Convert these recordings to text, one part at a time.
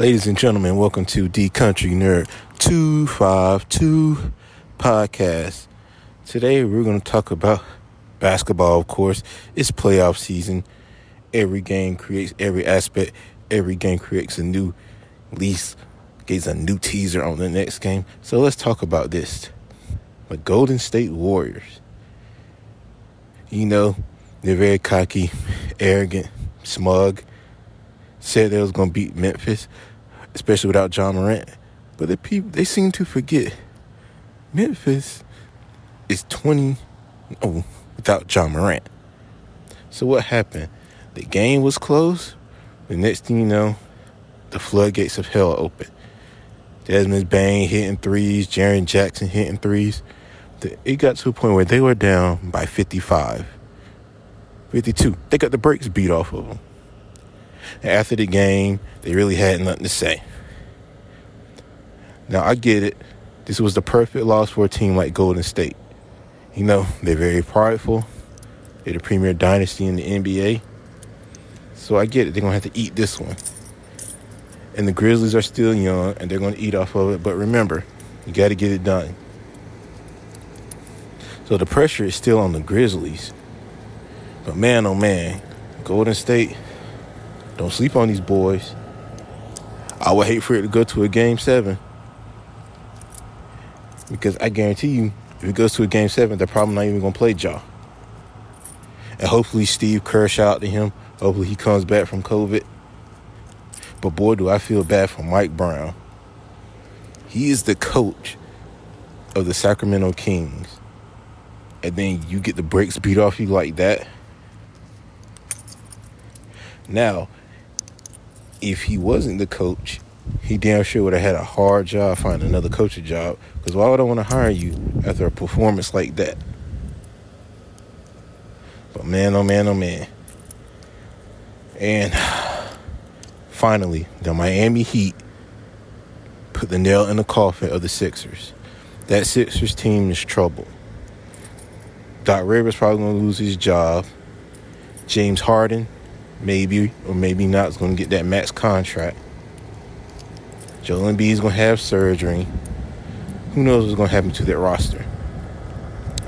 Ladies and gentlemen, welcome to D Country Nerd 252 podcast. Today we're going to talk about basketball, of course. It's playoff season. Every game creates every aspect. Every game creates a new lease, gives a new teaser on the next game. So let's talk about this. The Golden State Warriors. You know, they're very cocky, arrogant, smug. Said they was going to beat Memphis, especially without Ja Morant. But the people, they seem to forget Memphis is 20 oh, without Ja Morant. So what happened? The game was close. The next thing you know, the floodgates of hell open. Desmond Bane hitting threes, Jaren Jackson hitting threes. It got to a point where they were down by 55. 52. They got the brakes beat off of them. After the game, they really had nothing to say. Now, I get it. This was the perfect loss for a team like Golden State. You know, they're very prideful. They're the premier dynasty in the NBA. So I get it. They're going to have to eat this one. And the Grizzlies are still young and they're going to eat off of it. But remember, you got to get it done. So the pressure is still on the Grizzlies. But man, oh man, Golden State, don't sleep on these boys. I would hate for it to go to a game seven. Because I guarantee you, if it goes to a game seven, they're probably not even going to play Ja. And hopefully Steve Kerr shout out to him. Hopefully he comes back from COVID. But boy, do I feel bad for Mike Brown. He is the coach of the Sacramento Kings. And then you get the brakes beat off you like that. Now, if he wasn't the coach, he damn sure would have had a hard job finding another coaching job. Because why would I want to hire you after a performance like that? But man, oh man, oh man. And finally, the Miami Heat put the nail in the coffin of the Sixers. That Sixers team is trouble. Doc Rivers probably going to lose his job. James Harden, maybe or maybe not, is going to get that max contract. Joel Embiid is going to have surgery. Who knows what's going to happen to that roster?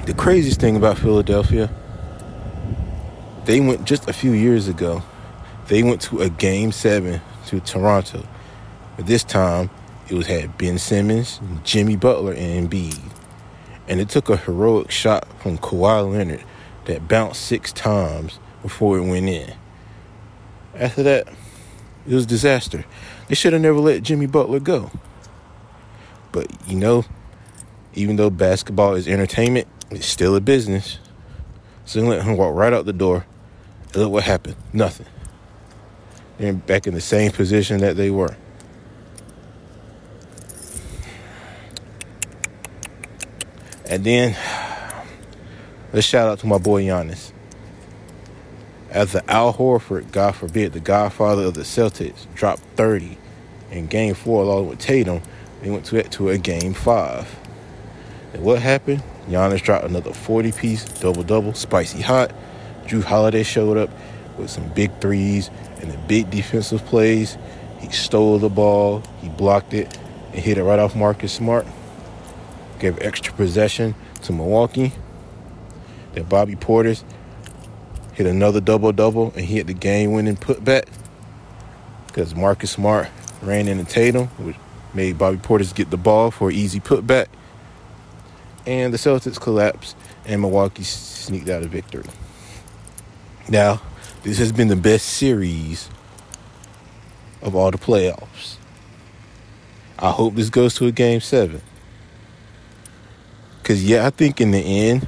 The craziest thing about Philadelphia, they went just a few years ago. They went to a game seven to Toronto. But this time, it was had Ben Simmons, Jimmy Butler, and Embiid. And it took a heroic shot from Kawhi Leonard that bounced six times before it went in. After that, it was disaster. They should have never let Jimmy Butler go. But you know, even though basketball is entertainment, it's still a business. So they let him walk right out the door. And look what happened. Nothing. They're back in the same position that they were. And then let's shout out to my boy Giannis. As the Al Horford, God forbid, the godfather of the Celtics, dropped 30 in game four along with Tatum, they went to, to a game five. And what happened? Giannis dropped another 40 piece double double, spicy hot. Jrue Holiday showed up with some big threes and the big defensive plays. He stole the ball, he blocked it, and hit it right off Marcus Smart. Gave extra possession to Milwaukee. Then Bobby Portis another double double and he hit the game winning putback because Marcus Smart ran into Tatum, which made Bobby Portis get the ball for an easy putback. And the Celtics collapsed and Milwaukee sneaked out a victory. Now, this has been the best series of all the playoffs. I hope this goes to a game seven. Because, yeah, I think in the end,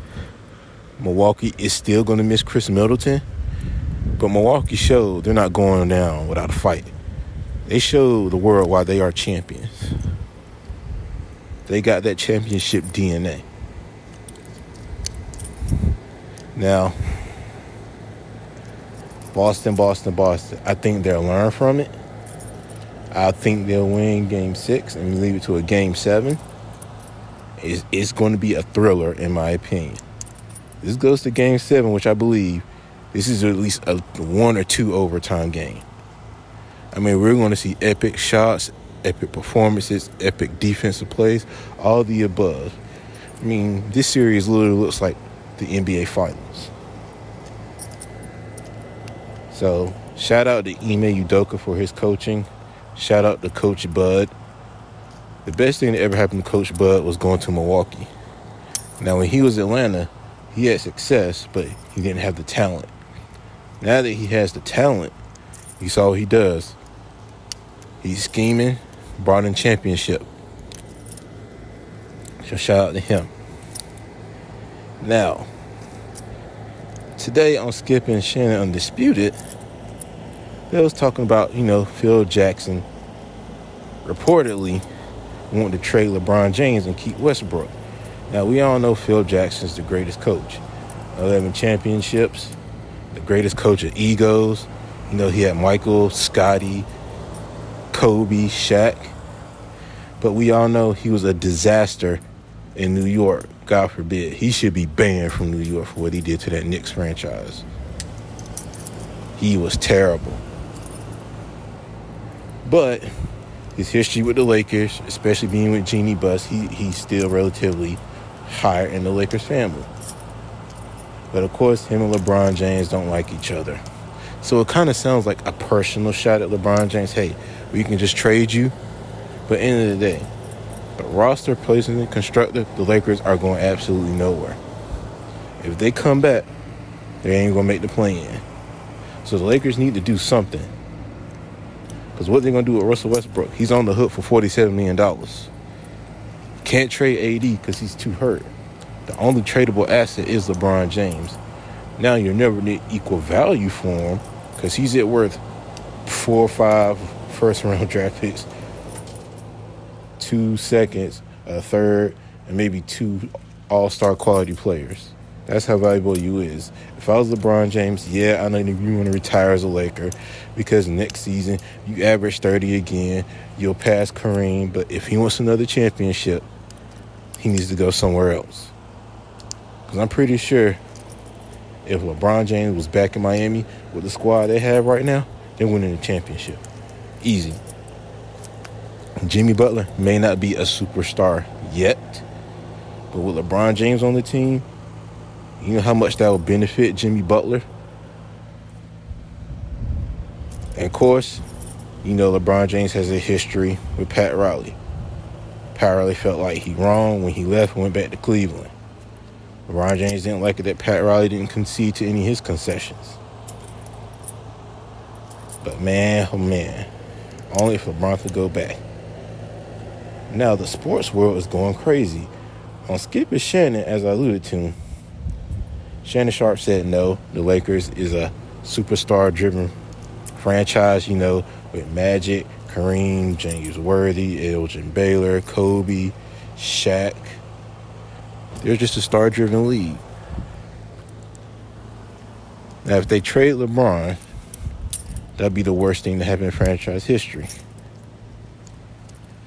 Milwaukee is still going to miss Khris Middleton. But Milwaukee showed they're not going down without a fight. They showed the world why they are champions. They got that championship DNA. Now, Boston, Boston, Boston. I think they'll learn from it. I think they'll win game six and leave it to a game seven. It's, it's going to be a thriller, in my opinion. This goes to game seven, which I believe this is at least a one or two overtime game. I mean, we're going to see epic shots, epic performances, epic defensive plays, all the above. I mean, this series literally looks like the NBA Finals. So, shout out to Ime Udoka for his coaching. Shout out to Coach Bud. The best thing that ever happened to Coach Bud was going to Milwaukee. Now, when he was Atlanta, he had success, but he didn't have the talent. Now that he has the talent, you saw what he does. He's scheming, brought in championship. So shout out to him. Now, today on Skip and Shannon Undisputed, they was talking about, you know, Phil Jackson reportedly wanting to trade LeBron James and keep Westbrook. Now, we all know Phil Jackson's the greatest coach. 11 championships, the greatest coach of egos. You know, he had Michael, Scottie, Kobe, Shaq. But we all know he was a disaster in New York. God forbid. He should be banned from New York for what he did to that Knicks franchise. He was terrible. But his history with the Lakers, especially being with Jeanie Buss, he, he's still relatively higher in the Lakers family. But of course, him and LeBron James don't like each other. So it kind of sounds like a personal shot at LeBron James. Hey, we can just trade you. But end of the day, the roster placement constructed, the Lakers are going absolutely nowhere. If they come back, they ain't gonna make the play in. So the Lakers need to do something. Because what they're gonna do with Russell Westbrook, he's on the hook for $47 million. Can't trade AD because he's too hurt. The only tradable asset is LeBron James. Now you're never need equal value for him because he's at worth four or five first round draft picks, two seconds, a third, and maybe two all star quality players. That's how valuable you is. If I was LeBron James, yeah, I know you want to retire as a Laker because next season you average 30 again, you'll pass Kareem. But if he wants another championship, he needs to go somewhere else. Because I'm pretty sure if LeBron James was back in Miami with the squad they have right now, they're winning the championship. Easy. Jimmy Butler may not be a superstar yet, but with LeBron James on the team, you know how much that would benefit Jimmy Butler? And of course, you know LeBron James has a history with Pat Riley. Pat Riley felt like he wrong when he left and went back to Cleveland. LeBron James didn't like it that Pat Riley didn't concede to any of his concessions. But man, oh man, only if LeBron could go back. Now the sports world is going crazy. On Skip and Shannon, as I alluded to, Shannon Sharpe said no, the Lakers is a superstar driven franchise, you know, with Magic, Kareem, James Worthy, Elgin Baylor, Kobe, Shaq. They're just a star driven league. Now, if they trade LeBron, that'd be the worst thing to happen in franchise history.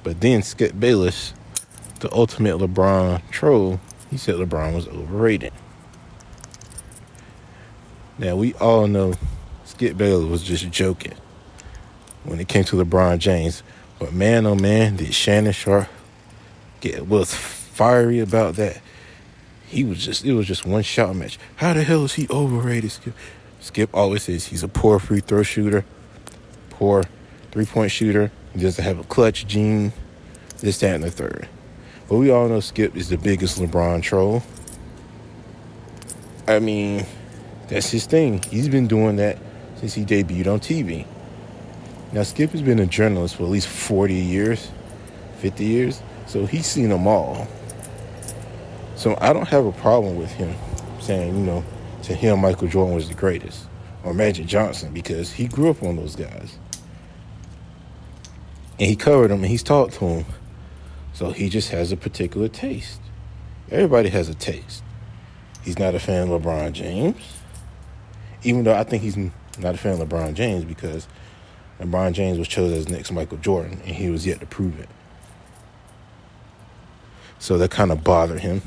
But then Skip Bayless, the ultimate LeBron troll, he said LeBron was overrated. Now we all know Skip Bayless was just joking when it came to LeBron James. But man, oh man, did Shannon Sharpe get was fiery about that. He was just it was just one shot match. How the hell is he overrated? Skip, Skip always says he's a poor free throw shooter, poor three point shooter. He doesn't have a clutch gene. This, that, and the third. But we all know Skip is the biggest LeBron troll. I mean, that's his thing. He's been doing that since he debuted on TV. Now, Skip has been a journalist for at least 40 years, 50 years, so he's seen them all. So I don't have a problem with him saying, you know, to him, Michael Jordan was the greatest, or Magic Johnson, because he grew up on those guys. And he covered them and he's talked to him. So he just has a particular taste. Everybody has a taste. He's not a fan of LeBron James. Even though I think he's not a fan of LeBron James because LeBron James was chosen as next Michael Jordan and he was yet to prove it. So that kind of bothered him.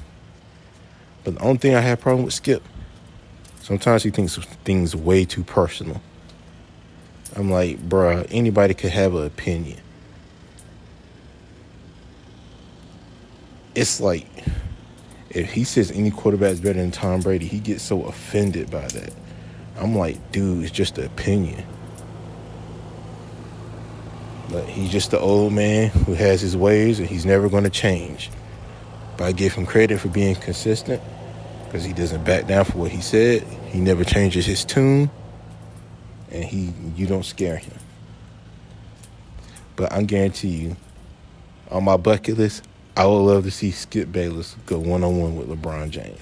But the only thing I have problem with Skip, sometimes he thinks things way too personal. I'm like, bruh, anybody could have an opinion. It's like if he says any quarterback is better than Tom Brady, he gets so offended by that. I'm like, dude, it's just an opinion. But he's just the old man who has his ways and he's never going to change. But I give him credit for being consistent because he doesn't back down for what he said. He never changes his tune, and he you don't scare him. But I guarantee you, on my bucket list, I would love to see Skip Bayless go one on one with LeBron James.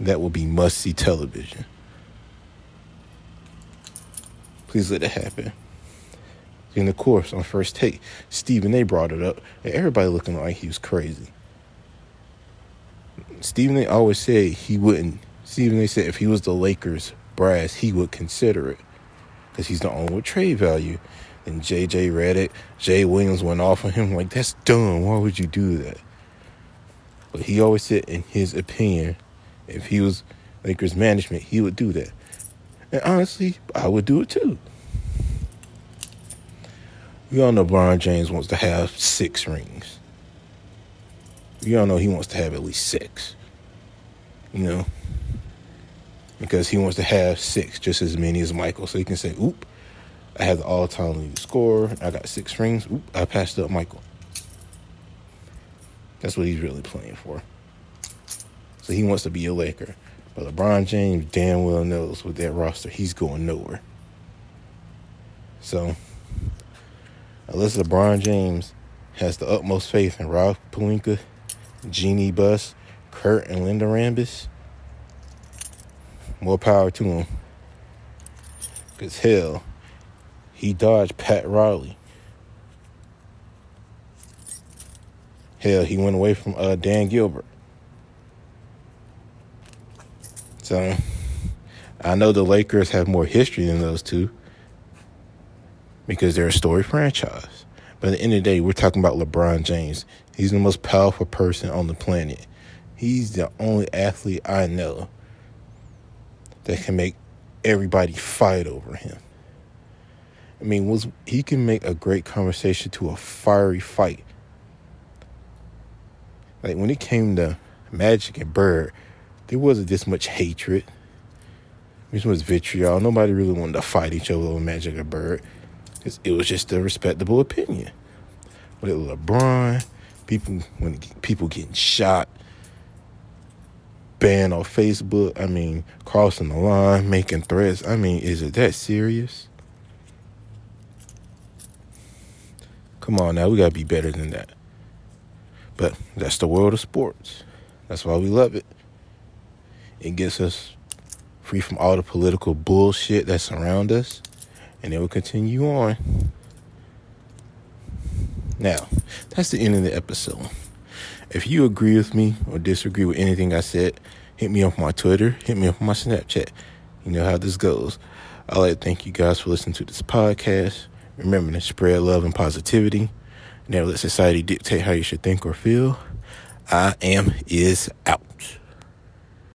That would be must see television. Please let it happen. And of course, on first take, Stephen A brought it up, and everybody looking like he was crazy. Stephen A. always said he wouldn't. Stephen A. said if he was the Lakers brass, he would consider it because he's the only with trade value. And JJ Redick. Jay Williams went off on him like that's dumb. Why would you do that? But he always said, in his opinion, if he was Lakers management, he would do that. And honestly, I would do it too. We all know LeBron James wants to have six rings you all know he wants to have at least six. You know? Because he wants to have six, just as many as Michael. So he can say, oop, I have the all time leading scorer. I got six rings. Oop, I passed up Michael. That's what he's really playing for. So he wants to be a Laker. But LeBron James damn well knows with that roster, he's going nowhere. So, unless LeBron James has the utmost faith in Rob Pelinka Jeanie Buss, Kurt, and Linda Rambis. More power to him. Because hell, he dodged Pat Riley. Hell, he went away from uh, Dan Gilbert. So, I know the Lakers have more history than those two because they're a story franchise. But at the end of the day, we're talking about LeBron James. He's the most powerful person on the planet. He's the only athlete I know that can make everybody fight over him. I mean, was he can make a great conversation to a fiery fight. Like when it came to Magic and Bird, there wasn't this much hatred. This was vitriol. Nobody really wanted to fight each other over Magic and Bird. It was just a respectable opinion. But LeBron, people when people getting shot, banned on Facebook. I mean, crossing the line, making threats. I mean, is it that serious? Come on now, we gotta be better than that. But that's the world of sports. That's why we love it. It gets us free from all the political bullshit that surround us, and it will continue on. Now, that's the end of the episode. If you agree with me or disagree with anything I said, hit me up on my Twitter, hit me up on my Snapchat. You know how this goes. I'd like to thank you guys for listening to this podcast. Remember to spread love and positivity. Never let society dictate how you should think or feel. I am is out.